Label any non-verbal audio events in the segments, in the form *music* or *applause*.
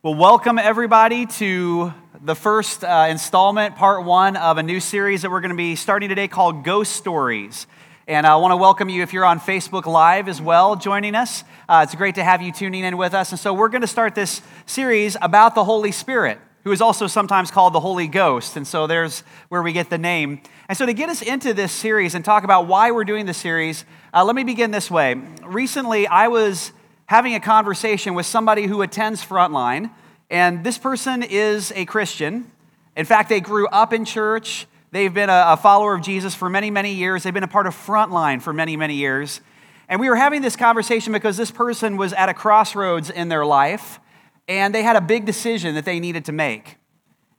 Well, welcome everybody to the first uh, installment, part one of a new series that we're going to be starting today called Ghost Stories. And I want to welcome you if you're on Facebook Live as well, joining us. Uh, it's great to have you tuning in with us. And so we're going to start this series about the Holy Spirit, who is also sometimes called the Holy Ghost. And so there's where we get the name. And so to get us into this series and talk about why we're doing this series, uh, let me begin this way. Recently, I was having a conversation with somebody who attends Frontline, and this person is a Christian. In fact, they grew up in church. They've been a, follower of Jesus for many, many years. They've been a part of Frontline for many, many years. And we were having this conversation because this person was at a crossroads in their life, and they had a big decision that they needed to make.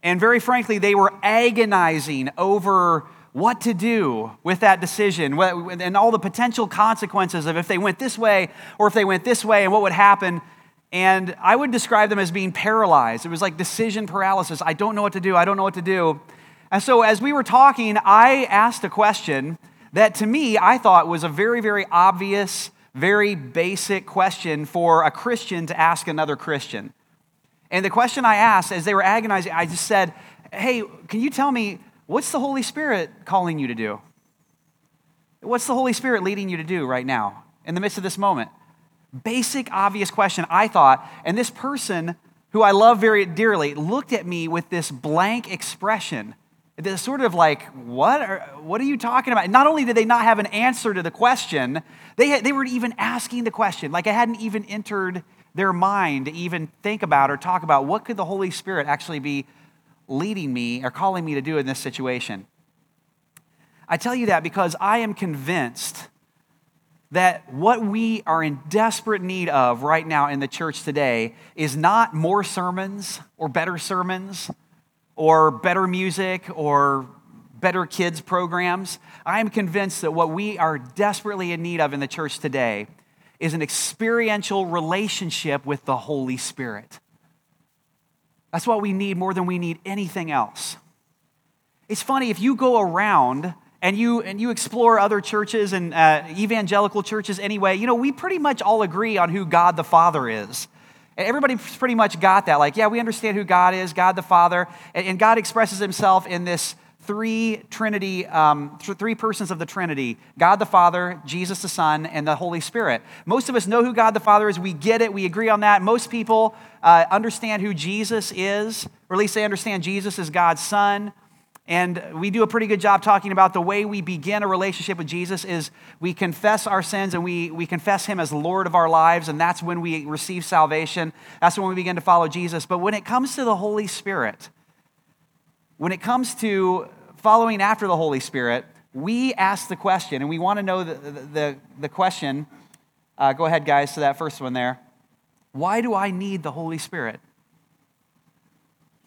And very frankly, they were agonizing over what to do with that decision and all the potential consequences of if they went this way or if they went this way and what would happen. And I would describe them as being paralyzed. It was like decision paralysis. I don't know what to do. I don't know what to do. And so as we were talking, I asked a question that to me I thought was a very, very obvious, very basic question for a Christian to ask another Christian. And the question I asked as they were agonizing, I just said, Hey, can you tell me What's the Holy Spirit calling you to do? What's the Holy Spirit leading you to do right now in the midst of this moment? Basic, obvious question, I thought. And this person, who I love very dearly, looked at me with this blank expression. This sort of like, what are, what are you talking about? Not only did they not have an answer to the question, they, had, they were even asking the question. Like it hadn't even entered their mind to even think about or talk about what could the Holy Spirit actually be leading me or calling me to do in this situation. I tell you that because I am convinced that what we are in desperate need of right now in the church today is not more sermons or better sermons or better music or better kids programs. I am convinced that what we are desperately in need of in the church today is an experiential relationship with the Holy Spirit. That's what we need more than we need anything else. It's funny, if you go around and you, and you explore other churches and uh, evangelical churches anyway, you know, we pretty much all agree on who God the Father is. Everybody pretty much got that. Like, yeah, we understand who God is, God the Father, and God expresses himself in this three Trinity, um, three persons of the Trinity God the Father, Jesus the Son, and the Holy Spirit. Most of us know who God the Father is. We get it. We agree on that. Most people uh, understand who Jesus is, or at least they understand Jesus is God's Son. And we do a pretty good job talking about the way we begin a relationship with Jesus is we confess our sins and we, we confess him as Lord of our lives, and that's when we receive salvation. That's when we begin to follow Jesus. But when it comes to the Holy Spirit, when it comes to following after the Holy Spirit, we ask the question, and we want to know the, the, the question. Uh, go ahead, guys, to that first one there. Why do I need the Holy Spirit?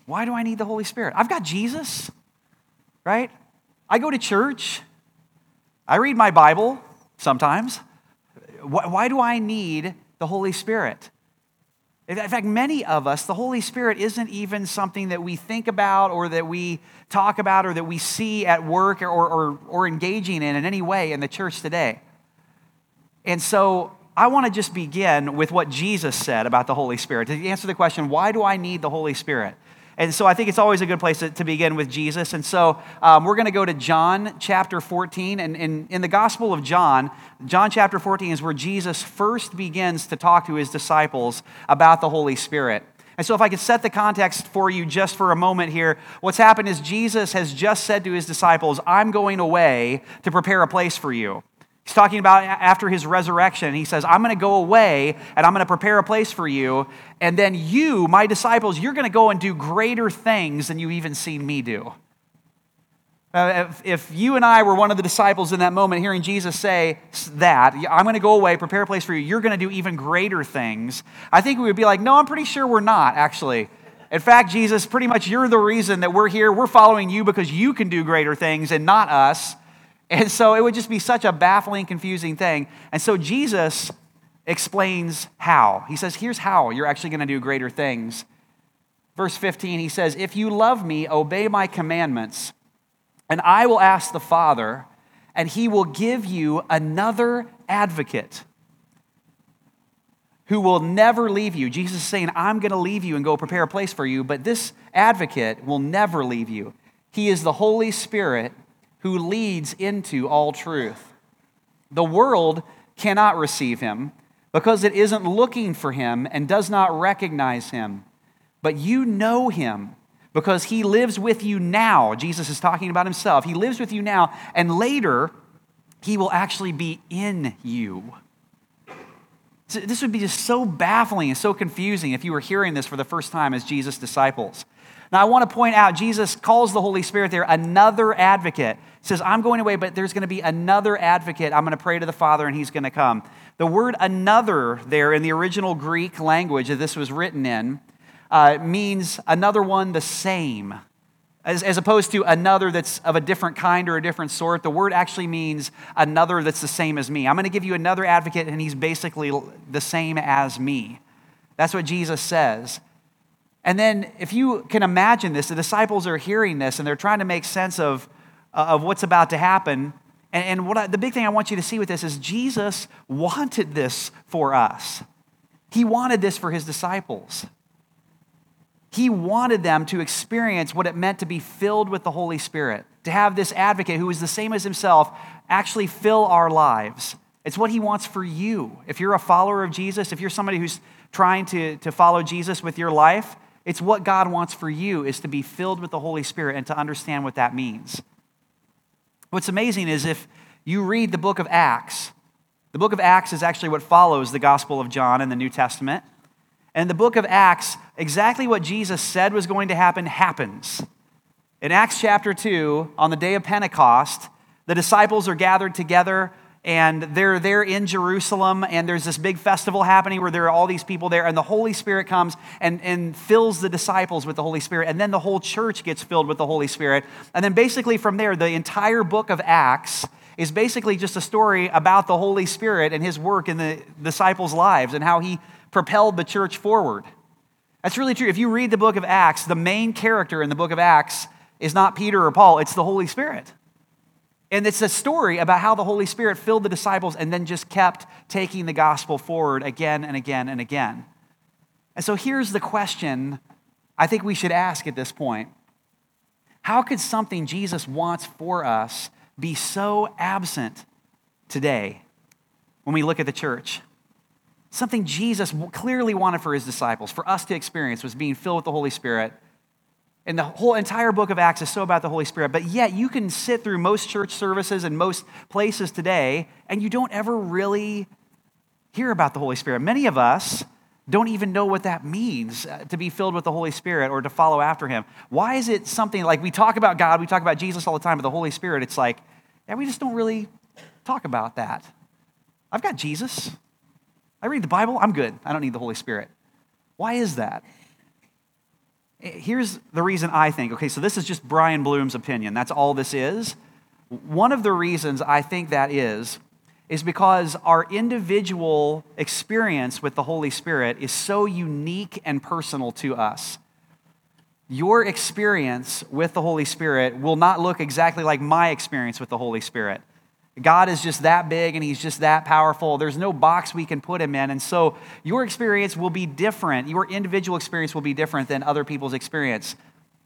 Why do I need the Holy Spirit? I've got Jesus, right? I go to church. I read my Bible sometimes. Why, why do I need the Holy Spirit? In fact, many of us, the Holy Spirit isn't even something that we think about or that we talk about or that we see at work or, or, or engaging in in any way in the church today. And so I want to just begin with what Jesus said about the Holy Spirit to answer the question why do I need the Holy Spirit? And so I think it's always a good place to, to begin with Jesus. And so um, we're going to go to John chapter 14. And, and in the Gospel of John, John chapter 14 is where Jesus first begins to talk to his disciples about the Holy Spirit. And so, if I could set the context for you just for a moment here, what's happened is Jesus has just said to his disciples, I'm going away to prepare a place for you. He's talking about after his resurrection. He says, I'm going to go away and I'm going to prepare a place for you. And then you, my disciples, you're going to go and do greater things than you've even seen me do. Uh, if, if, you and I were one of the disciples in that moment, hearing Jesus say that, I'm going to go away, prepare a place for you, you're going to do even greater things, I think we would be like, no, I'm pretty sure we're not, actually. In fact, Jesus, pretty much you're the reason that we're here. We're following you because you can do greater things and not us. And so it would just be such a baffling, confusing thing. And so Jesus explains how. He says, here's how you're actually going to do greater things. Verse 15, he says, If you love me, obey my commandments, and I will ask the Father, and he will give you another advocate who will never leave you. Jesus is saying, I'm going to leave you and go prepare a place for you, but this advocate will never leave you. He is the Holy Spirit who leads into all truth. The world cannot receive him because it isn't looking for him and does not recognize him. But you know him because he lives with you now. Jesus is talking about himself. He lives with you now, and later he will actually be in you. This would be just so baffling and so confusing if you were hearing this for the first time as Jesus' disciples. Now, I want to point out, Jesus calls the Holy Spirit there another advocate. Says, I'm going away, but there's going to be another advocate. I'm going to pray to the Father, and he's going to come. The word another there in the original Greek language that this was written in uh, means another one the same. As, as opposed to another that's of a different kind or a different sort, the word actually means another that's the same as me. I'm going to give you another advocate, and he's basically the same as me. That's what Jesus says. And then, if you can imagine this, the disciples are hearing this and they're trying to make sense of, Uh, of what's about to happen. And, and what I, the big thing I want you to see with this is Jesus wanted this for us, He wanted this for His disciples. He wanted them to experience what it meant to be filled with the Holy Spirit, to have this advocate who is the same as himself actually fill our lives. It's what he wants for you. If you're a follower of Jesus, if you're somebody who's trying to, to follow Jesus with your life, it's what God wants for you is to be filled with the Holy Spirit and to understand what that means. What's amazing is if you read the book of Acts, the book of Acts is actually what follows the Gospel of John in the New Testament. And the book of Acts, exactly what Jesus said was going to happen happens. In Acts chapter 2, on the day of Pentecost, the disciples are gathered together and they're there in Jerusalem, and there's this big festival happening where there are all these people there, and the Holy Spirit comes and, and fills the disciples with the Holy Spirit, and then the whole church gets filled with the Holy Spirit. And then basically from there, the entire book of Acts is basically just a story about the Holy Spirit and his work in the disciples' lives and how he propelled the church forward. That's really true. If you read the book of Acts, the main character in the book of Acts is not Peter or Paul, it's the Holy Spirit. And it's a story about how the Holy Spirit filled the disciples and then just kept taking the gospel forward again and again and again. And so here's the question I think we should ask at this point How could something Jesus wants for us be so absent today when we look at the church? Something Jesus clearly wanted for his disciples, for us to experience, was being filled with the Holy Spirit. And the whole entire book of Acts is so about the Holy Spirit, but yet you can sit through most church services and most places today, and you don't ever really hear about the Holy Spirit. Many of us don't even know what that means uh, to be filled with the Holy Spirit or to follow after Him. Why is it something like we talk about God, we talk about Jesus all the time, but the Holy Spirit, it's like, yeah, we just don't really talk about that. I've got Jesus. I read the Bible, I'm good. I don't need the Holy Spirit. Why is that? Here's the reason I think. Okay, so this is just Brian Bloom's opinion. That's all this is. One of the reasons I think that is, is because our individual experience with the Holy Spirit is so unique and personal to us. Your experience with the Holy Spirit will not look exactly like my experience with the Holy Spirit. God is just that big and he's just that powerful. There's no box we can put him in. And so your experience will be different. Your individual experience will be different than other people's experience.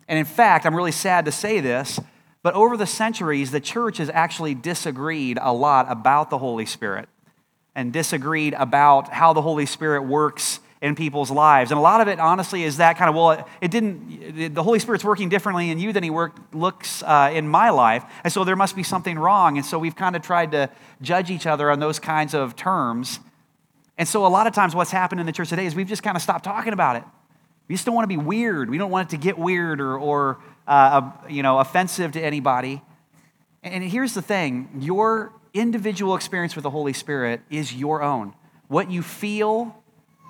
And in fact, I'm really sad to say this, but over the centuries, the church has actually disagreed a lot about the Holy Spirit and disagreed about how the Holy Spirit works in people's lives. And a lot of it, honestly, is that kind of, well, it didn't, the Holy Spirit's working differently in you than he work, looks uh, in my life. And so there must be something wrong. And so we've kind of tried to judge each other on those kinds of terms. And so a lot of times what's happened in the church today is we've just kind of stopped talking about it. We just don't want to be weird. We don't want it to get weird or, or uh, you know, offensive to anybody. And here's the thing your individual experience with the Holy Spirit is your own. What you feel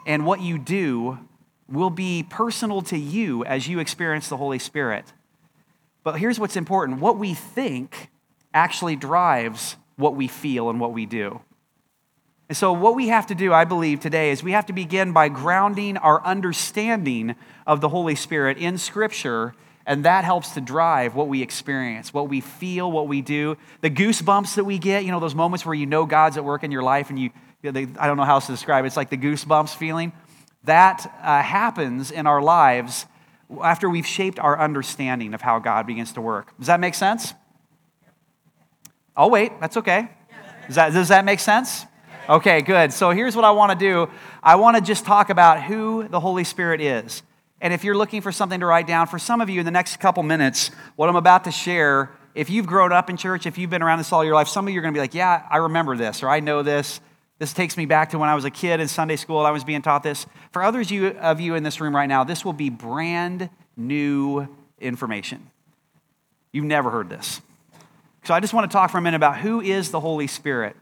and what you do will be personal to you as you experience the Holy Spirit. But here's what's important what we think actually drives what we feel and what we do. And so, what we have to do, I believe, today is we have to begin by grounding our understanding of the Holy Spirit in Scripture, and that helps to drive what we experience, what we feel, what we do. The goosebumps that we get, you know, those moments where you know God's at work in your life and you, I don't know how else to describe it. It's like the goosebumps feeling. That uh, happens in our lives after we've shaped our understanding of how God begins to work. Does that make sense? Oh, wait, that's okay. Does that, does that make sense? Okay, good. So here's what I want to do I want to just talk about who the Holy Spirit is. And if you're looking for something to write down, for some of you in the next couple minutes, what I'm about to share, if you've grown up in church, if you've been around this all your life, some of you are going to be like, yeah, I remember this, or I know this. This takes me back to when I was a kid in Sunday school. I was being taught this. For others of you in this room right now, this will be brand new information. You've never heard this. So I just want to talk for a minute about who is the Holy Spirit.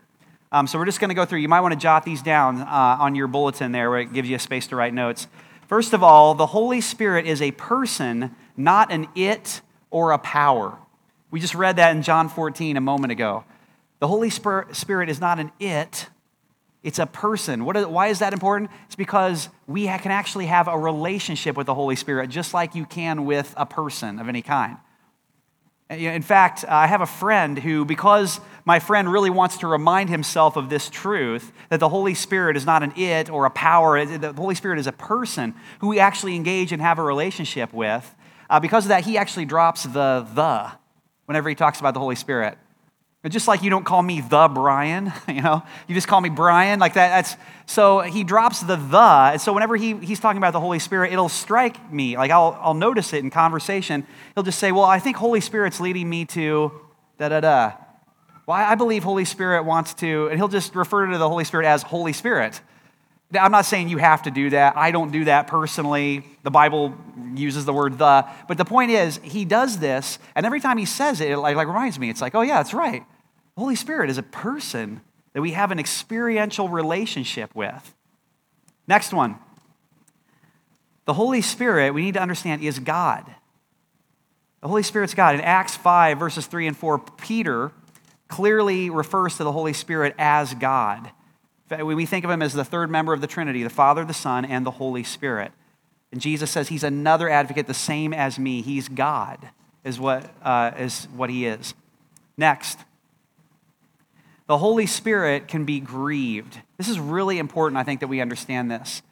Um, so we're just going to go through. You might want to jot these down uh, on your bulletin there where it gives you a space to write notes. First of all, the Holy Spirit is a person, not an it or a power. We just read that in John 14 a moment ago. The Holy Spirit is not an it, it's a person. Why is that important? It's because we can actually have a relationship with the Holy Spirit just like you can with a person of any kind. In fact, I have a friend who, because my friend really wants to remind himself of this truth that the Holy Spirit is not an it or a power, the Holy Spirit is a person who we actually engage and have a relationship with. Uh, because of that, he actually drops the the whenever he talks about the Holy Spirit. Just like you don't call me the Brian, *laughs* you know, you just call me Brian, like that. That's so he drops the the, and so whenever he, he's talking about the Holy Spirit, it'll strike me. Like I'll I'll notice it in conversation. He'll just say, "Well, I think Holy Spirit's leading me to da da da." Well, I believe Holy Spirit wants to, and he'll just refer to the Holy Spirit as Holy Spirit. I'm not saying you have to do that. I don't do that personally. The Bible uses the word the. But the point is, he does this, and every time he says it, it like, like reminds me, it's like, oh, yeah, that's right. The Holy Spirit is a person that we have an experiential relationship with. Next one. The Holy Spirit, we need to understand, is God. The Holy Spirit's God. In Acts 5, verses 3 and 4, Peter clearly refers to the Holy Spirit as God. We think of him as the third member of the Trinity, the Father, the Son, and the Holy Spirit. And Jesus says he's another advocate, the same as me. He's God, is what, uh, is what he is. Next, the Holy Spirit can be grieved. This is really important, I think, that we understand this.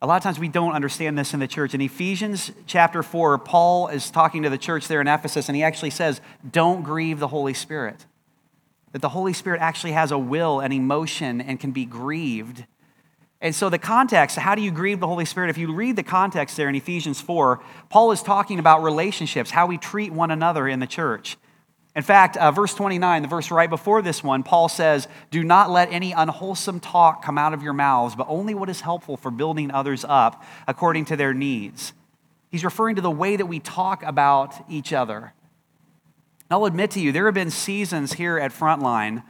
A lot of times we don't understand this in the church. In Ephesians chapter 4, Paul is talking to the church there in Ephesus, and he actually says, Don't grieve the Holy Spirit that the Holy Spirit actually has a will and emotion and can be grieved. And so, the context, how do you grieve the Holy Spirit? If you read the context there in Ephesians 4, Paul is talking about relationships, how we treat one another in the church. In fact, uh, verse 29, the verse right before this one, Paul says, Do not let any unwholesome talk come out of your mouths, but only what is helpful for building others up according to their needs. He's referring to the way that we talk about each other. I'll admit to you, there have been seasons here at Frontline,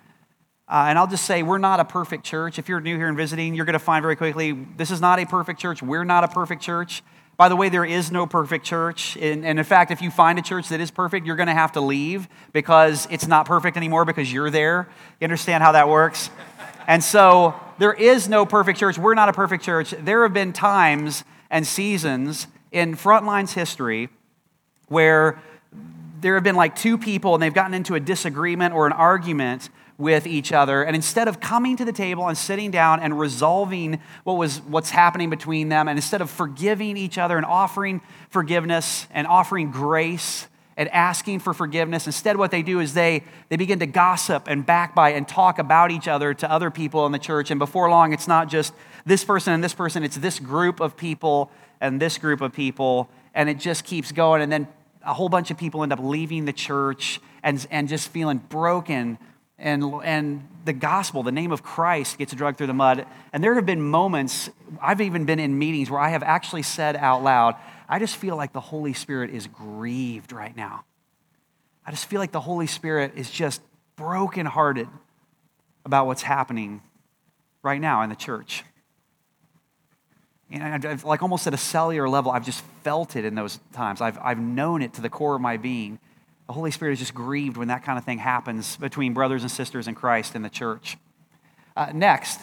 uh, and I'll just say we're not a perfect church. If you're new here and visiting, you're going to find very quickly this is not a perfect church. We're not a perfect church. By the way, there is no perfect church. And, and in fact, if you find a church that is perfect, you're going to have to leave because it's not perfect anymore because you're there. You understand how that works? And so there is no perfect church. We're not a perfect church. There have been times and seasons in Frontline's history where there have been like two people and they've gotten into a disagreement or an argument with each other. And instead of coming to the table and sitting down and resolving what was what's happening between them and instead of forgiving each other and offering forgiveness and offering grace and asking for forgiveness instead what they do is they they begin to gossip and backbite and talk about each other to other people in the church. And before long it's not just this person and this person it's this group of people and this group of people. And it just keeps going. And then a whole bunch of people end up leaving the church and, and just feeling broken and, and the gospel, the name of Christ, gets dragged through the mud. And there have been moments, I've even been in meetings where I have actually said out loud, I just feel like the Holy Spirit is grieved right now. I just feel like the Holy Spirit is just brokenhearted about what's happening right now in the church. And I've, like almost at a cellular level, I've just felt it in those times. I've, I've known it to the core of my being. The Holy Spirit is just grieved when that kind of thing happens between brothers and sisters in Christ in the church. Uh, next,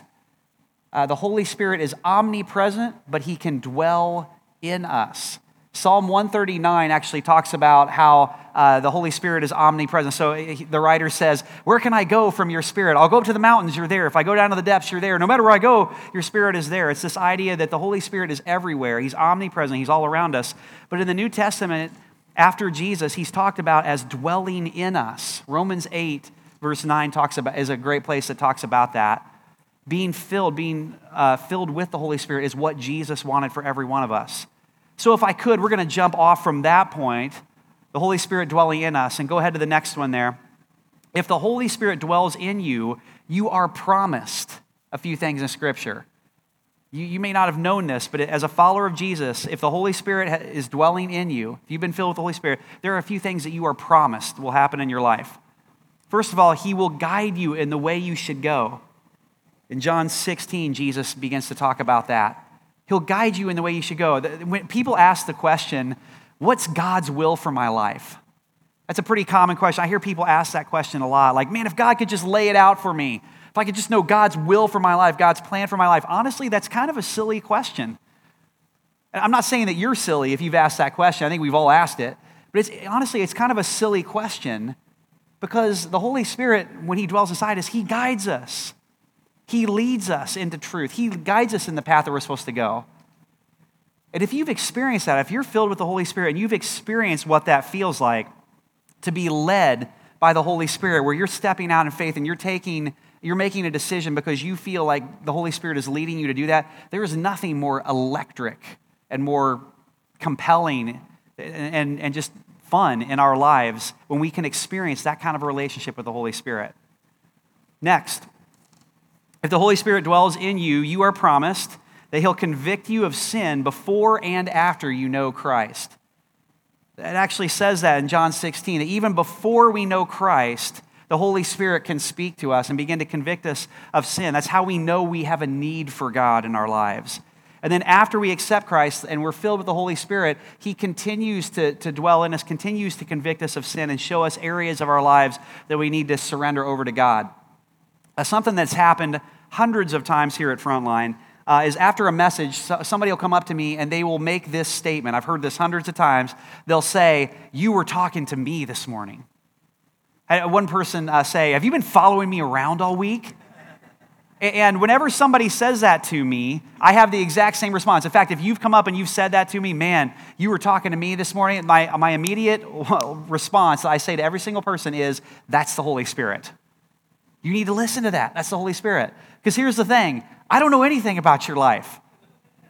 uh, the Holy Spirit is omnipresent, but he can dwell in us. Psalm 139 actually talks about how uh, the Holy Spirit is omnipresent. So he, the writer says, Where can I go from your Spirit? I'll go up to the mountains, you're there. If I go down to the depths, you're there. No matter where I go, your Spirit is there. It's this idea that the Holy Spirit is everywhere. He's omnipresent, He's all around us. But in the New Testament, after Jesus, He's talked about as dwelling in us. Romans 8, verse 9 talks about, is a great place that talks about that. Being filled, being uh, filled with the Holy Spirit is what Jesus wanted for every one of us. So, if I could, we're going to jump off from that point, the Holy Spirit dwelling in us, and go ahead to the next one there. If the Holy Spirit dwells in you, you are promised a few things in Scripture. You, you may not have known this, but as a follower of Jesus, if the Holy Spirit is dwelling in you, if you've been filled with the Holy Spirit, there are a few things that you are promised will happen in your life. First of all, He will guide you in the way you should go. In John 16, Jesus begins to talk about that. He'll guide you in the way you should go. When people ask the question, What's God's will for my life? That's a pretty common question. I hear people ask that question a lot. Like, man, if God could just lay it out for me, if I could just know God's will for my life, God's plan for my life. Honestly, that's kind of a silly question. And I'm not saying that you're silly if you've asked that question. I think we've all asked it. But it's, honestly, it's kind of a silly question because the Holy Spirit, when He dwells inside us, He guides us. He leads us into truth. He guides us in the path that we're supposed to go. And if you've experienced that, if you're filled with the Holy Spirit and you've experienced what that feels like to be led by the Holy Spirit, where you're stepping out in faith and you're taking, you're making a decision because you feel like the Holy Spirit is leading you to do that, there is nothing more electric and more compelling and, and, and just fun in our lives when we can experience that kind of a relationship with the Holy Spirit. Next, if the Holy Spirit dwells in you, you are promised that He'll convict you of sin before and after you know Christ. It actually says that in John 16, that even before we know Christ, the Holy Spirit can speak to us and begin to convict us of sin. That's how we know we have a need for God in our lives. And then after we accept Christ and we're filled with the Holy Spirit, He continues to, to dwell in us, continues to convict us of sin and show us areas of our lives that we need to surrender over to God. Uh, something that's happened hundreds of times here at Frontline uh, is after a message, somebody will come up to me and they will make this statement. I've heard this hundreds of times. They'll say, You were talking to me this morning. One person uh, say, Have you been following me around all week? And whenever somebody says that to me, I have the exact same response. In fact, if you've come up and you've said that to me, man, you were talking to me this morning, my, my immediate response I say to every single person is, That's the Holy Spirit. You need to listen to that. That's the Holy Spirit. Because here's the thing I don't know anything about your life.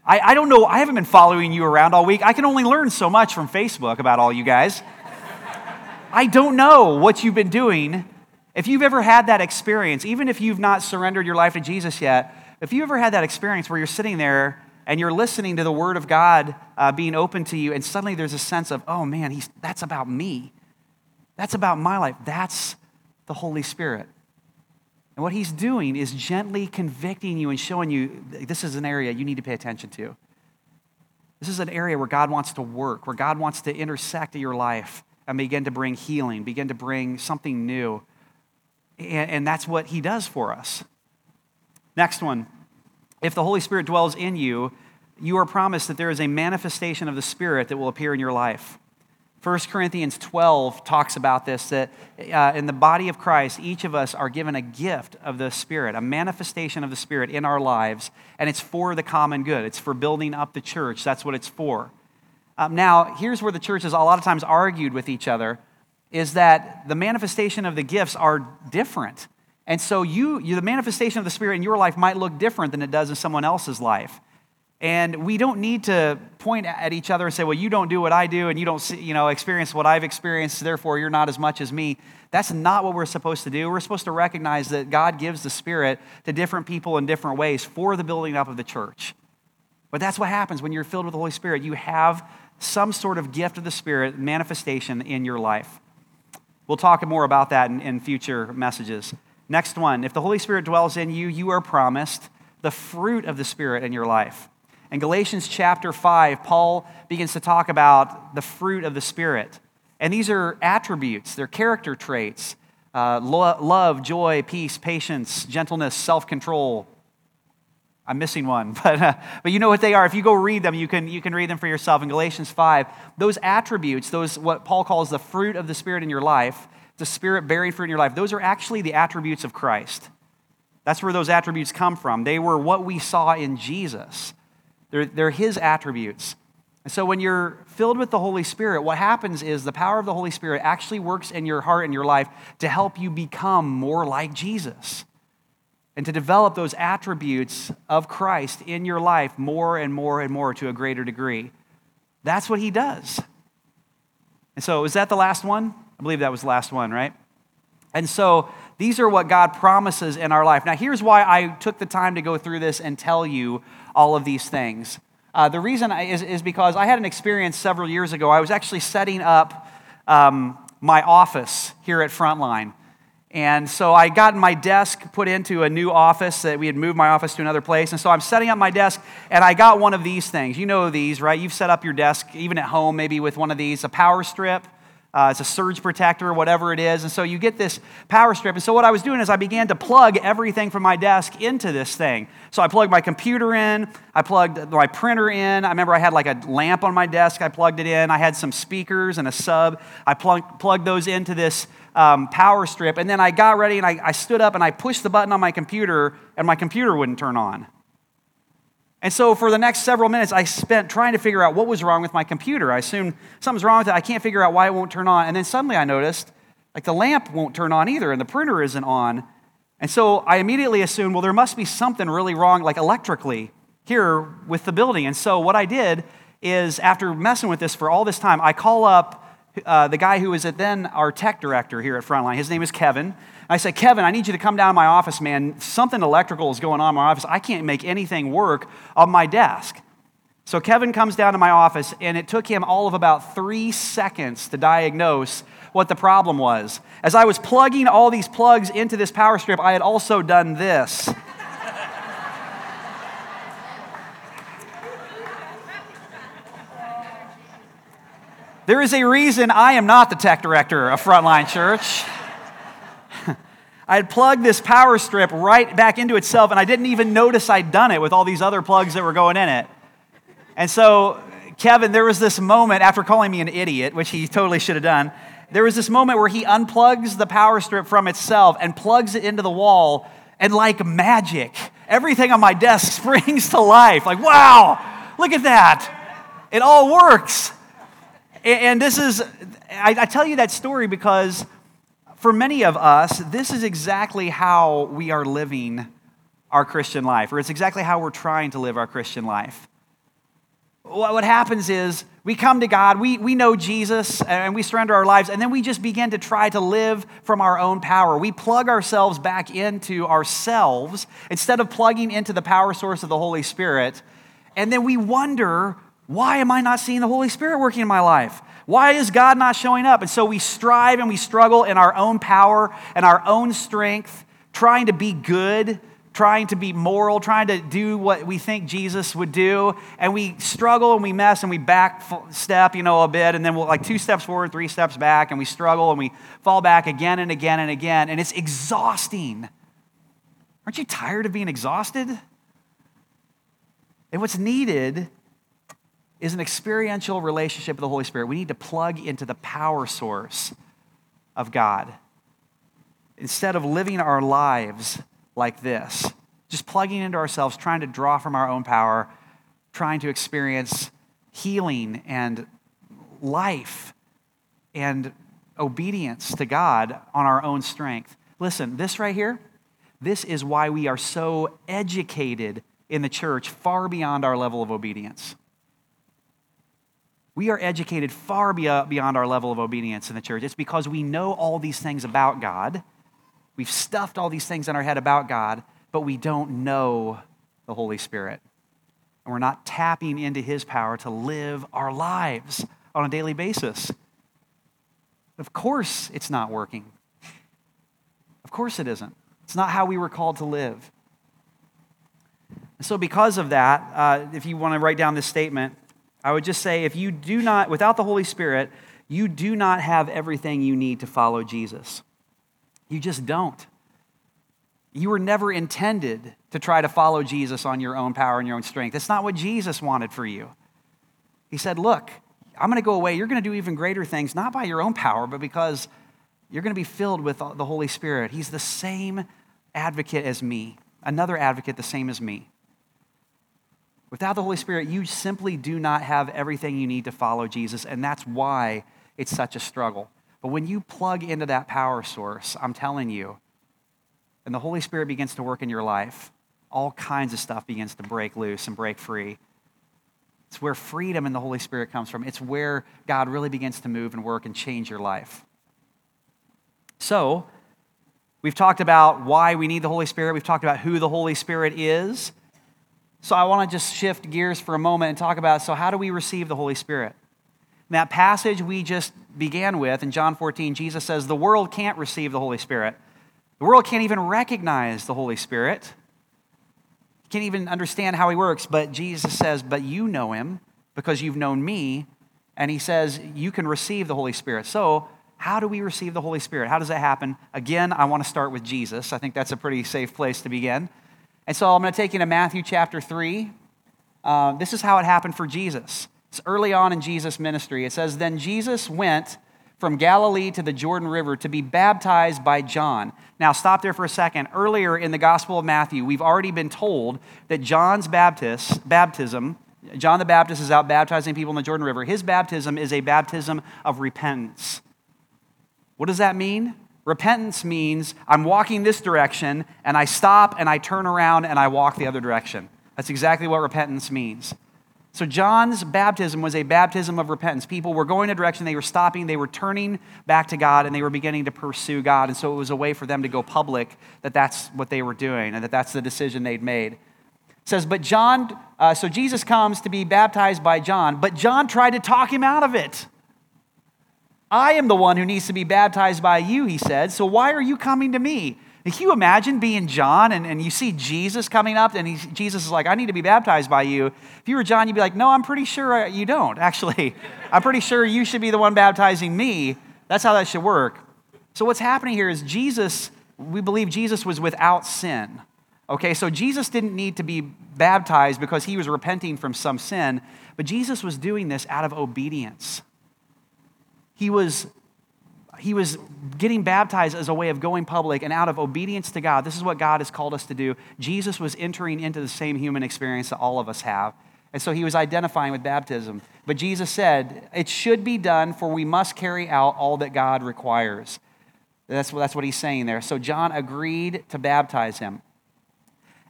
I, I don't know, I haven't been following you around all week. I can only learn so much from Facebook about all you guys. I don't know what you've been doing. If you've ever had that experience, even if you've not surrendered your life to Jesus yet, if you ever had that experience where you're sitting there and you're listening to the Word of God uh, being open to you, and suddenly there's a sense of, oh man, he's, that's about me. That's about my life. That's the Holy Spirit. And what he's doing is gently convicting you and showing you this is an area you need to pay attention to. This is an area where God wants to work, where God wants to intersect in your life and begin to bring healing, begin to bring something new. And, and that's what he does for us. Next one. If the Holy Spirit dwells in you, you are promised that there is a manifestation of the Spirit that will appear in your life. 1 Corinthians 12 talks about this that uh, in the body of Christ, each of us are given a gift of the Spirit, a manifestation of the Spirit in our lives, and it's for the common good. It's for building up the church. That's what it's for. Um, now, here's where the churches a lot of times argued with each other is that the manifestation of the gifts are different. And so you, you the manifestation of the Spirit in your life might look different than it does in someone else's life. And we don't need to point at each other and say, well, you don't do what I do and you don't see, you know, experience what I've experienced, therefore you're not as much as me. That's not what we're supposed to do. We're supposed to recognize that God gives the Spirit to different people in different ways for the building up of the church. But that's what happens when you're filled with the Holy Spirit. You have some sort of gift of the Spirit manifestation in your life. We'll talk more about that in, in future messages. Next one if the Holy Spirit dwells in you, you are promised the fruit of the Spirit in your life. In Galatians chapter 5, Paul begins to talk about the fruit of the Spirit. And these are attributes, they're character traits uh, lo- love, joy, peace, patience, gentleness, self control. I'm missing one, *laughs* but, uh, but you know what they are. If you go read them, you can, you can read them for yourself. In Galatians 5, those attributes, those what Paul calls the fruit of the Spirit in your life, the Spirit bearing fruit in your life, those are actually the attributes of Christ. That's where those attributes come from. They were what we saw in Jesus, they're, they're His attributes. And so when you're filled with the Holy Spirit, what happens is the power of the Holy Spirit actually works in your heart and your life to help you become more like Jesus and to develop those attributes of Christ in your life more and more and more to a greater degree. That's what he does. And so, is that the last one? I believe that was the last one, right? And so, these are what God promises in our life. Now, here's why I took the time to go through this and tell you all of these things. Uh, the reason is, is because I had an experience several years ago. I was actually setting up um, my office here at Frontline. And so I got my desk put into a new office that we had moved my office to another place. And so I'm setting up my desk and I got one of these things. You know these, right? You've set up your desk even at home, maybe with one of these, a power strip. Uh, it's a surge protector, whatever it is. And so you get this power strip. And so what I was doing is I began to plug everything from my desk into this thing. So I plugged my computer in, I plugged my printer in. I remember I had like a lamp on my desk, I plugged it in. I had some speakers and a sub. I plug, plugged those into this um, power strip. And then I got ready and I, I stood up and I pushed the button on my computer, and my computer wouldn't turn on. And so for the next several minutes, I spent trying to figure out what was wrong with my computer. I assumed something's wrong with it. I can't figure out why it won't turn on. And then suddenly I noticed, like the lamp won't turn on either, and the printer isn't on. And so I immediately assumed, well, there must be something really wrong, like electrically, here with the building. And so what I did is, after messing with this for all this time, I call up uh, the guy who was at then our tech director here at Frontline. His name is Kevin. I said, Kevin, I need you to come down to my office, man. Something electrical is going on in my office. I can't make anything work on my desk. So Kevin comes down to my office, and it took him all of about three seconds to diagnose what the problem was. As I was plugging all these plugs into this power strip, I had also done this. There is a reason I am not the tech director of Frontline Church. *laughs* I had plugged this power strip right back into itself, and I didn't even notice I'd done it with all these other plugs that were going in it. And so, Kevin, there was this moment after calling me an idiot, which he totally should have done. There was this moment where he unplugs the power strip from itself and plugs it into the wall, and like magic, everything on my desk *laughs* springs to life. Like, wow, look at that. It all works. And this is, I tell you that story because for many of us, this is exactly how we are living our Christian life, or it's exactly how we're trying to live our Christian life. What happens is we come to God, we, we know Jesus, and we surrender our lives, and then we just begin to try to live from our own power. We plug ourselves back into ourselves instead of plugging into the power source of the Holy Spirit. And then we wonder, why am I not seeing the Holy Spirit working in my life? Why is God not showing up? And so we strive and we struggle in our own power and our own strength, trying to be good, trying to be moral, trying to do what we think Jesus would do. And we struggle and we mess and we back step, you know, a bit. And then we'll like two steps forward, three steps back. And we struggle and we fall back again and again and again. And it's exhausting. Aren't you tired of being exhausted? And what's needed is an experiential relationship with the Holy Spirit. We need to plug into the power source of God. Instead of living our lives like this, just plugging into ourselves, trying to draw from our own power, trying to experience healing and life and obedience to God on our own strength. Listen, this right here, this is why we are so educated in the church far beyond our level of obedience. We are educated far beyond our level of obedience in the church. It's because we know all these things about God. We've stuffed all these things in our head about God, but we don't know the Holy Spirit. And we're not tapping into His power to live our lives on a daily basis. Of course, it's not working. Of course, it isn't. It's not how we were called to live. And so, because of that, uh, if you want to write down this statement, I would just say if you do not, without the Holy Spirit, you do not have everything you need to follow Jesus. You just don't. You were never intended to try to follow Jesus on your own power and your own strength. That's not what Jesus wanted for you. He said, Look, I'm going to go away. You're going to do even greater things, not by your own power, but because you're going to be filled with the Holy Spirit. He's the same advocate as me, another advocate the same as me. Without the Holy Spirit, you simply do not have everything you need to follow Jesus, and that's why it's such a struggle. But when you plug into that power source, I'm telling you, and the Holy Spirit begins to work in your life, all kinds of stuff begins to break loose and break free. It's where freedom in the Holy Spirit comes from. It's where God really begins to move and work and change your life. So, we've talked about why we need the Holy Spirit. We've talked about who the Holy Spirit is. So, I want to just shift gears for a moment and talk about so, how do we receive the Holy Spirit? In that passage we just began with in John 14, Jesus says, The world can't receive the Holy Spirit. The world can't even recognize the Holy Spirit can't even understand how he works, but Jesus says, But you know him because you've known me. And he says, You can receive the Holy Spirit. So, how do we receive the Holy Spirit? How does that happen? Again, I want to start with Jesus. I think that's a pretty safe place to begin. And so I'm going to take you to Matthew chapter 3. Uh, this is how it happened for Jesus. It's early on in Jesus' ministry. It says, Then Jesus went from Galilee to the Jordan River to be baptized by John. Now, stop there for a second. Earlier in the Gospel of Matthew, we've already been told that John's baptist, baptism, John the Baptist is out baptizing people in the Jordan River. His baptism is a baptism of repentance. What does that mean? Repentance means I'm walking this direction and I stop and I turn around and I walk the other direction. That's exactly what repentance means. So, John's baptism was a baptism of repentance. People were going a direction, they were stopping, they were turning back to God, and they were beginning to pursue God. And so, it was a way for them to go public that that's what they were doing and that that's the decision they'd made. It says, But John, uh, so Jesus comes to be baptized by John, but John tried to talk him out of it. I am the one who needs to be baptized by you, he said, so why are you coming to me? Can you imagine being John and, and you see Jesus coming up and Jesus is like, I need to be baptized by you? If you were John, you'd be like, No, I'm pretty sure you don't, *laughs* actually. I'm pretty sure you should be the one baptizing me. That's how that should work. So, what's happening here is Jesus, we believe Jesus was without sin. Okay, so Jesus didn't need to be baptized because he was repenting from some sin, but Jesus was doing this out of obedience. He was he was getting baptized as a way of going public and out of obedience to God. This is what God has called us to do. Jesus was entering into the same human experience that all of us have. And so he was identifying with baptism. But Jesus said, It should be done, for we must carry out all that God requires. That's, that's what he's saying there. So John agreed to baptize him.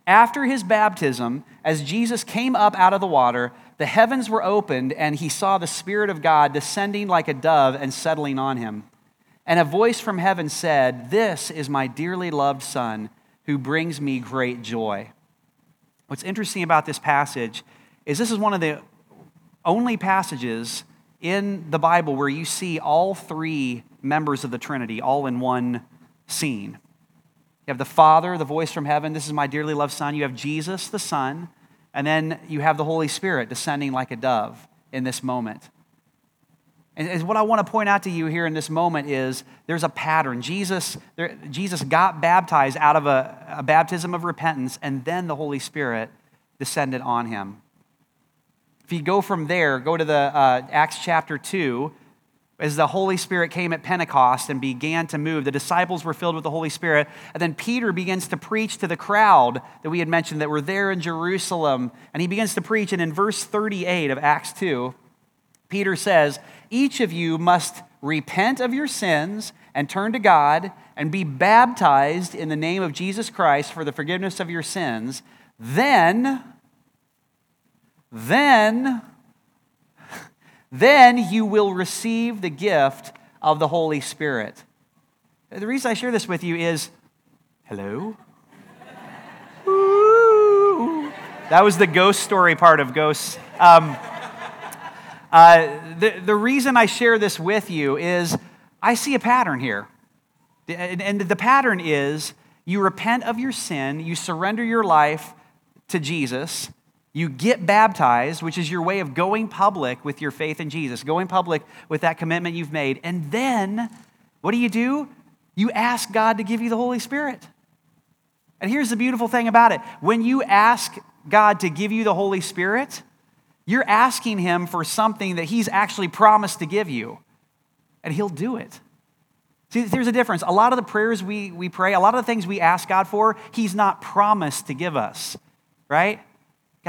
After his baptism, as Jesus came up out of the water, the heavens were opened, and he saw the Spirit of God descending like a dove and settling on him. And a voice from heaven said, This is my dearly loved Son who brings me great joy. What's interesting about this passage is this is one of the only passages in the Bible where you see all three members of the Trinity all in one scene. You have the Father, the voice from heaven, this is my dearly loved Son. You have Jesus, the Son, and then you have the Holy Spirit descending like a dove in this moment. And what I want to point out to you here in this moment is there's a pattern. Jesus, there, Jesus got baptized out of a, a baptism of repentance, and then the Holy Spirit descended on him. If you go from there, go to the uh, Acts chapter 2, as the Holy Spirit came at Pentecost and began to move, the disciples were filled with the Holy Spirit. And then Peter begins to preach to the crowd that we had mentioned that were there in Jerusalem. And he begins to preach. And in verse 38 of Acts 2, Peter says, Each of you must repent of your sins and turn to God and be baptized in the name of Jesus Christ for the forgiveness of your sins. Then, then, then you will receive the gift of the Holy Spirit. The reason I share this with you is hello? that was the ghost story part of ghosts. Um, uh, the, the reason I share this with you is I see a pattern here. And, and the pattern is you repent of your sin, you surrender your life to Jesus, you get baptized, which is your way of going public with your faith in Jesus, going public with that commitment you've made. And then, what do you do? You ask God to give you the Holy Spirit. And here's the beautiful thing about it when you ask God to give you the Holy Spirit, you're asking Him for something that He's actually promised to give you, and He'll do it. See, there's a difference. A lot of the prayers we, we pray, a lot of the things we ask God for, He's not promised to give us, right?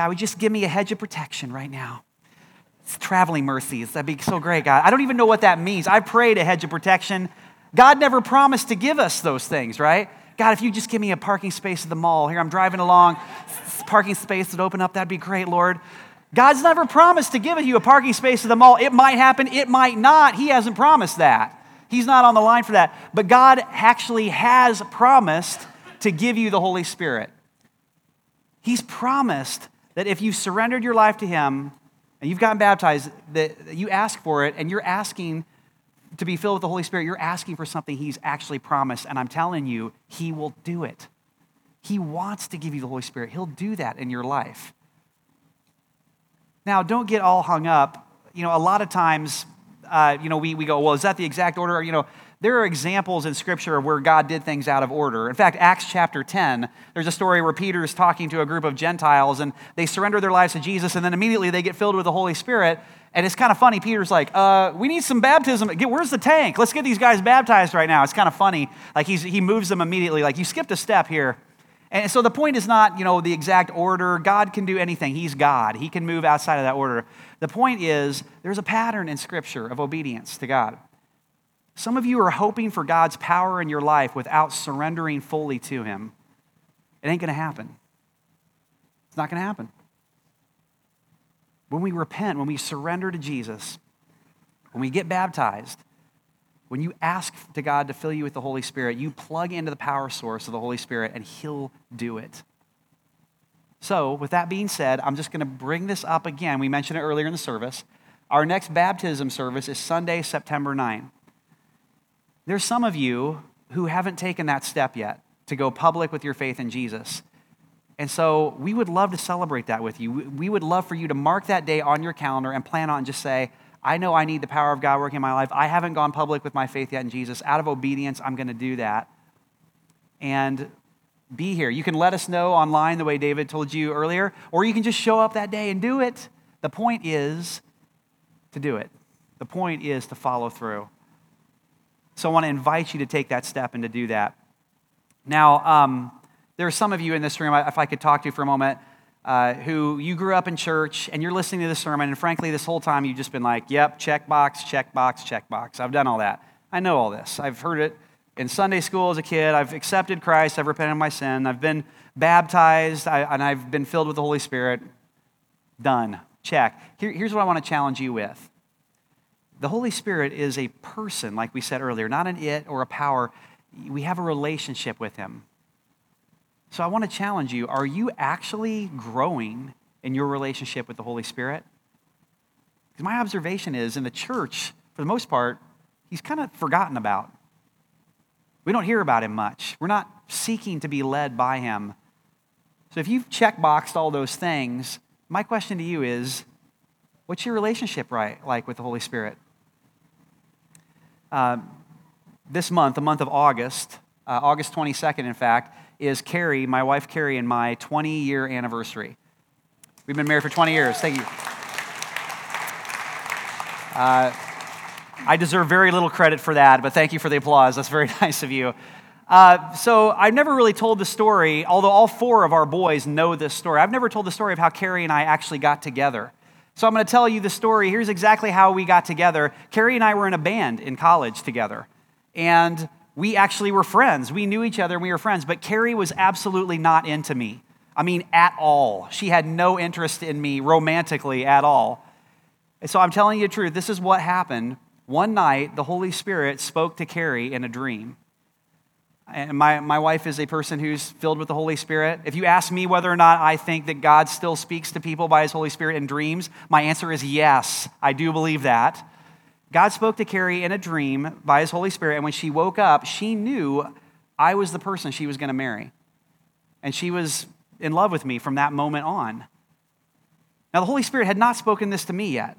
God, would just give me a hedge of protection right now? It's traveling mercies. That'd be so great, God. I don't even know what that means. I prayed a hedge of protection. God never promised to give us those things, right? God, if you just give me a parking space at the mall, here I'm driving along, parking space would open up, that'd be great, Lord. God's never promised to give you a parking space at the mall. It might happen, it might not. He hasn't promised that. He's not on the line for that. But God actually has promised to give you the Holy Spirit. He's promised that if you surrendered your life to Him and you've gotten baptized, that you ask for it and you're asking to be filled with the Holy Spirit, you're asking for something He's actually promised. And I'm telling you, He will do it. He wants to give you the Holy Spirit, He'll do that in your life. Now, don't get all hung up. You know, a lot of times uh, you know, we, we go, well, is that the exact order? You know, there are examples in Scripture where God did things out of order. In fact, Acts chapter 10, there's a story where Peter is talking to a group of Gentiles and they surrender their lives to Jesus and then immediately they get filled with the Holy Spirit. And it's kind of funny. Peter's like, uh, we need some baptism. Where's the tank? Let's get these guys baptized right now. It's kind of funny. Like he's, he moves them immediately. Like you skipped a step here. And so the point is not, you know, the exact order. God can do anything. He's God. He can move outside of that order. The point is, there's a pattern in Scripture of obedience to God. Some of you are hoping for God's power in your life without surrendering fully to Him. It ain't going to happen. It's not going to happen. When we repent, when we surrender to Jesus, when we get baptized, when you ask to God to fill you with the Holy Spirit, you plug into the power source of the Holy Spirit and He'll do it. So, with that being said, I'm just going to bring this up again. We mentioned it earlier in the service. Our next baptism service is Sunday, September 9. There's some of you who haven't taken that step yet to go public with your faith in Jesus. And so we would love to celebrate that with you. We would love for you to mark that day on your calendar and plan on just say, I know I need the power of God working in my life. I haven't gone public with my faith yet in Jesus. Out of obedience, I'm going to do that. And be here. You can let us know online the way David told you earlier, or you can just show up that day and do it. The point is to do it, the point is to follow through. So I want to invite you to take that step and to do that. Now, um, there are some of you in this room, if I could talk to you for a moment, uh, who you grew up in church and you're listening to this sermon, and frankly, this whole time you've just been like, yep, check box, check box, check box. I've done all that. I know all this. I've heard it in Sunday school as a kid. I've accepted Christ. I've repented of my sin. I've been baptized, I, and I've been filled with the Holy Spirit. Done. Check. Here, here's what I want to challenge you with the Holy Spirit is a person, like we said earlier, not an it or a power. We have a relationship with Him. So I want to challenge you are you actually growing in your relationship with the Holy Spirit? Because my observation is in the church, for the most part, he's kind of forgotten about. We don't hear about him much. We're not seeking to be led by him. So if you've checkboxed all those things, my question to you is what's your relationship right, like with the Holy Spirit? Uh, this month, the month of August, uh, August 22nd, in fact, is Carrie, my wife Carrie, and my 20 year anniversary. We've been married for 20 years. Thank you. Uh, I deserve very little credit for that, but thank you for the applause. That's very *laughs* nice of you. Uh, so I've never really told the story, although all four of our boys know this story. I've never told the story of how Carrie and I actually got together. So I'm going to tell you the story. Here's exactly how we got together. Carrie and I were in a band in college together. And we actually were friends. We knew each other and we were friends, but Carrie was absolutely not into me. I mean, at all. She had no interest in me romantically at all. And so I'm telling you the truth. This is what happened. One night, the Holy Spirit spoke to Carrie in a dream. And my, my wife is a person who's filled with the Holy Spirit. If you ask me whether or not I think that God still speaks to people by his Holy Spirit in dreams, my answer is yes. I do believe that. God spoke to Carrie in a dream by his Holy Spirit, and when she woke up, she knew I was the person she was going to marry. And she was in love with me from that moment on. Now, the Holy Spirit had not spoken this to me yet.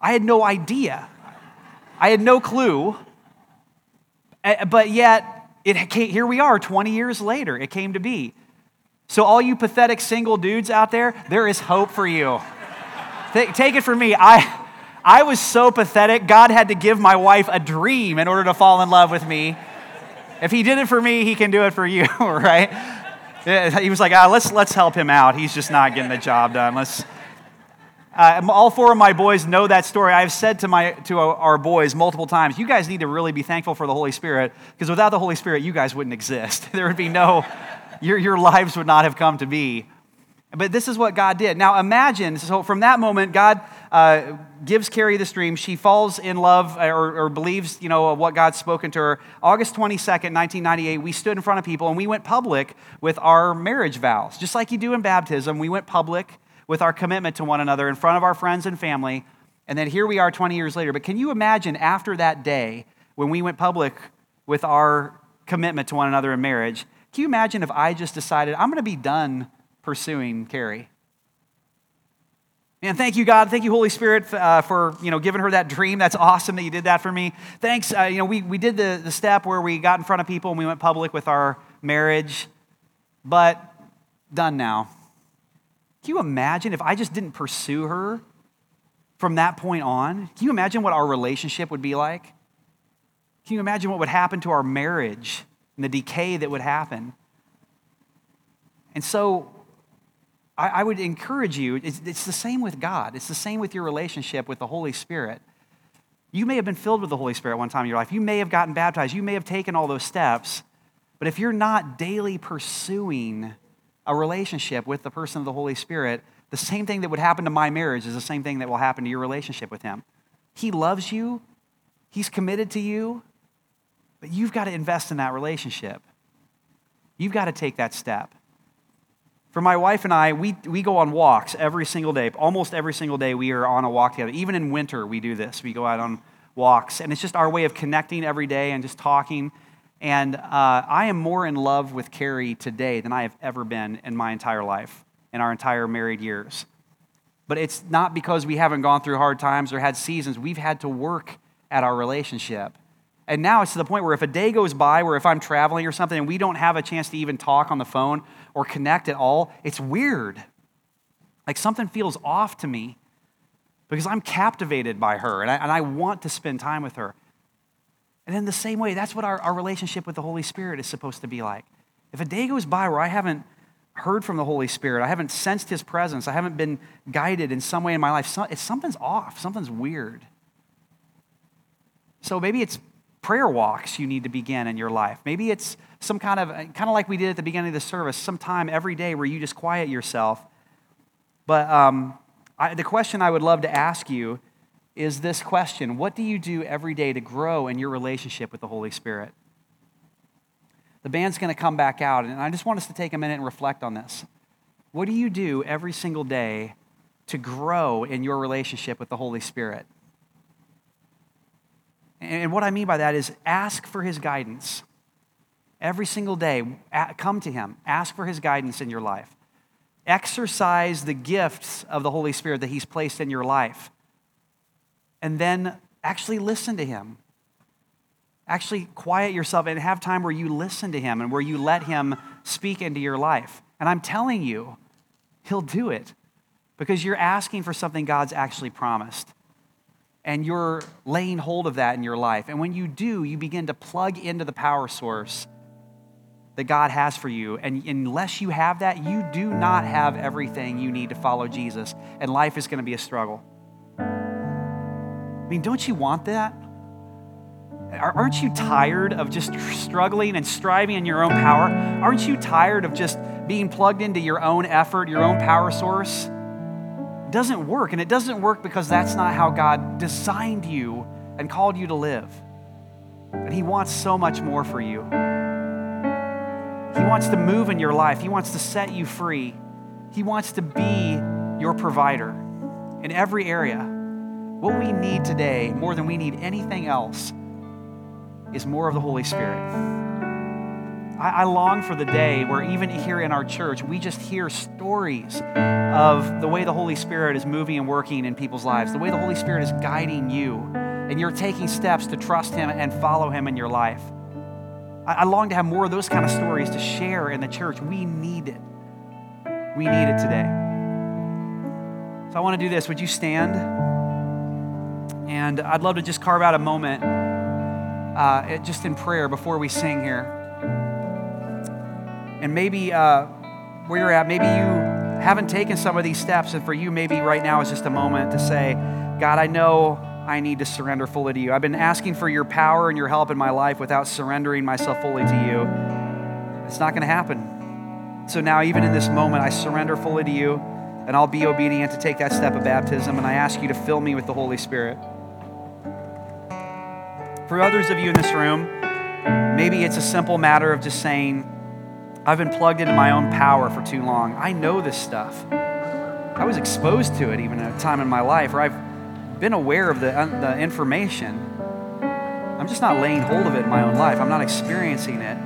I had no idea. I had no clue. But yet, it came, here we are 20 years later, it came to be. So, all you pathetic single dudes out there, there is hope for you. take, take it from me. I, I was so pathetic, God had to give my wife a dream in order to fall in love with me. If he did it for me, he can do it for you, *laughs* right? He was like, ah, let's, let's help him out. He's just not getting the job done. Let's, uh, all four of my boys know that story. I've said to, my, to our boys multiple times, you guys need to really be thankful for the Holy Spirit, because without the Holy Spirit, you guys wouldn't exist. *laughs* there would be no, your, your lives would not have come to be. But this is what God did. Now imagine, so from that moment, God uh, gives Carrie this dream. She falls in love uh, or, or, believes, you know, what God's spoken to her. August 22nd, 1998, we stood in front of people and we went public with our marriage vows. Just like you do in baptism, we went public with our commitment to one another in front of our friends and family. And then here we are 20 years later. But can you imagine after that day when we went public with our commitment to one another in marriage? Can you imagine if I just decided I'm going to be done pursuing Carrie? Man, thank you, God. Thank you, Holy Spirit, uh, for you know giving her that dream. That's awesome that you did that for me. Thanks. Uh, you know, we, we did the, the step where we got in front of people and we went public with our marriage, but done now. Can you imagine if I just didn't pursue her from that point on? Can you imagine what our relationship would be like? Can you imagine what would happen to our marriage and the decay that would happen? And so I, I would encourage you, it's, it's the same with God, it's the same with your relationship with the Holy Spirit. You may have been filled with the Holy Spirit one time in your life. You may have gotten baptized. You may have taken all those steps. But if you're not daily pursuing a relationship with the person of the Holy Spirit, the same thing that would happen to my marriage is the same thing that will happen to your relationship with Him. He loves you, He's committed to you, but you've got to invest in that relationship. You've got to take that step. For my wife and I, we, we go on walks every single day. Almost every single day, we are on a walk together. Even in winter, we do this. We go out on walks. And it's just our way of connecting every day and just talking and uh, I am more in love with Carrie today than I have ever been in my entire life, in our entire married years. But it's not because we haven't gone through hard times or had seasons. We've had to work at our relationship. And now it's to the point where if a day goes by where if I'm traveling or something and we don't have a chance to even talk on the phone or connect at all, it's weird. Like something feels off to me because I'm captivated by her and I, and I want to spend time with her. And in the same way, that's what our, our relationship with the Holy Spirit is supposed to be like. If a day goes by where I haven't heard from the Holy Spirit, I haven't sensed His presence, I haven't been guided in some way in my life, it's, something's off, something's weird. So maybe it's prayer walks you need to begin in your life. Maybe it's some kind of, kind of like we did at the beginning of the service, some time every day where you just quiet yourself. But um, I, the question I would love to ask you is this question What do you do every day to grow in your relationship with the Holy Spirit? The band's going to come back out, and I just want us to take a minute and reflect on this. What do you do every single day to grow in your relationship with the Holy Spirit? And what I mean by that is ask for His guidance. Every single day, come to Him, ask for His guidance in your life. Exercise the gifts of the Holy Spirit that He's placed in your life and then actually listen to Him. Actually, quiet yourself and have time where you listen to Him and where you let Him speak into your life. And I'm telling you, He'll do it because you're asking for something God's actually promised. And you're laying hold of that in your life. And when you do, you begin to plug into the power source that God has for you. And unless you have that, you do not have everything you need to follow Jesus. And life is going to be a struggle mean, don't you want that? Aren't you tired of just struggling and striving in your own power? Aren't you tired of just being plugged into your own effort, your own power source? It doesn't work. And it doesn't work because that's not how God designed you and called you to live. And He wants so much more for you. He wants to move in your life, He wants to set you free. He wants to be your provider in every area. What we need today, more than we need anything else, is more of the Holy Spirit. I, I, long for the day where, even here in our church, we just hear stories of the way the Holy Spirit is moving and working in people's lives, the way the Holy Spirit is guiding you, and you're taking steps to trust Him and follow Him in your life. I, I long to have more of those kind of stories to share in the church. We need it. We need it today. So I want to do this. Would you stand? And I'd love to just carve out a moment uh, just in prayer before we sing here. And maybe uh, where you're at, maybe you haven't taken some of these steps. And for you, maybe right now is just a moment to say, God, I know I need to surrender fully to you. I've been asking for your power and your help in my life without surrendering myself fully to you. It's not going to happen. So now, even in this moment, I surrender fully to you, and I'll be obedient to take that step of baptism, and I ask you to fill me with the Holy Spirit. For others of you in this room, maybe it's a simple matter of just saying, I've been plugged into my own power for too long. I know this stuff. I was exposed to it even at a time in my life, or I've been aware of the, uh, the information. I'm just not laying hold of it in my own life. I'm not experiencing it.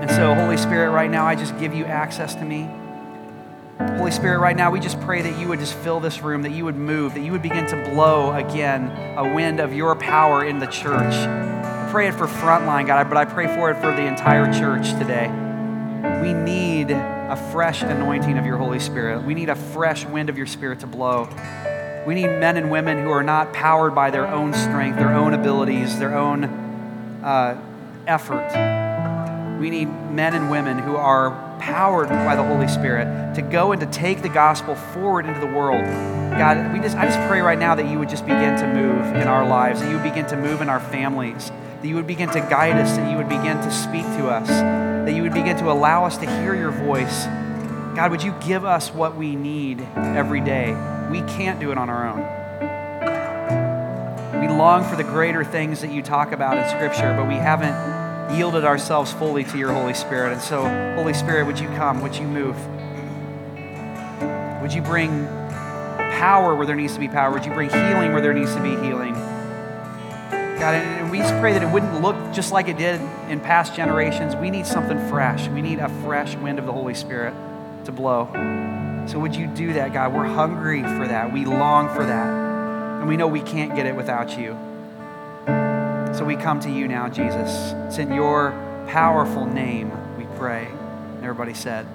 And so, Holy Spirit, right now, I just give you access to me. Holy Spirit, right now, we just pray that you would just fill this room, that you would move, that you would begin to blow again a wind of your power in the church. I pray it for Frontline, God, but I pray for it for the entire church today. We need a fresh anointing of your Holy Spirit. We need a fresh wind of your Spirit to blow. We need men and women who are not powered by their own strength, their own abilities, their own uh, effort. We need men and women who are powered by the Holy Spirit to go and to take the gospel forward into the world. God, we just, I just pray right now that you would just begin to move in our lives, that you would begin to move in our families, that you would begin to guide us, that you would begin to speak to us, that you would begin to allow us to hear your voice. God, would you give us what we need every day? We can't do it on our own. We long for the greater things that you talk about in Scripture, but we haven't yielded ourselves fully to your Holy Spirit. And so, Holy Spirit, would you come? Would you move? Would you bring power where there needs to be power? Would you bring healing where there needs to be healing? God, and we just pray that it wouldn't look just like it did in past generations. We need something fresh. We need a fresh wind of the Holy Spirit to blow. So, would you do that, God? We're hungry for that. We long for that. And we know we can't get it without you. So we come to you now, Jesus. It's in your powerful name we pray. Everybody said,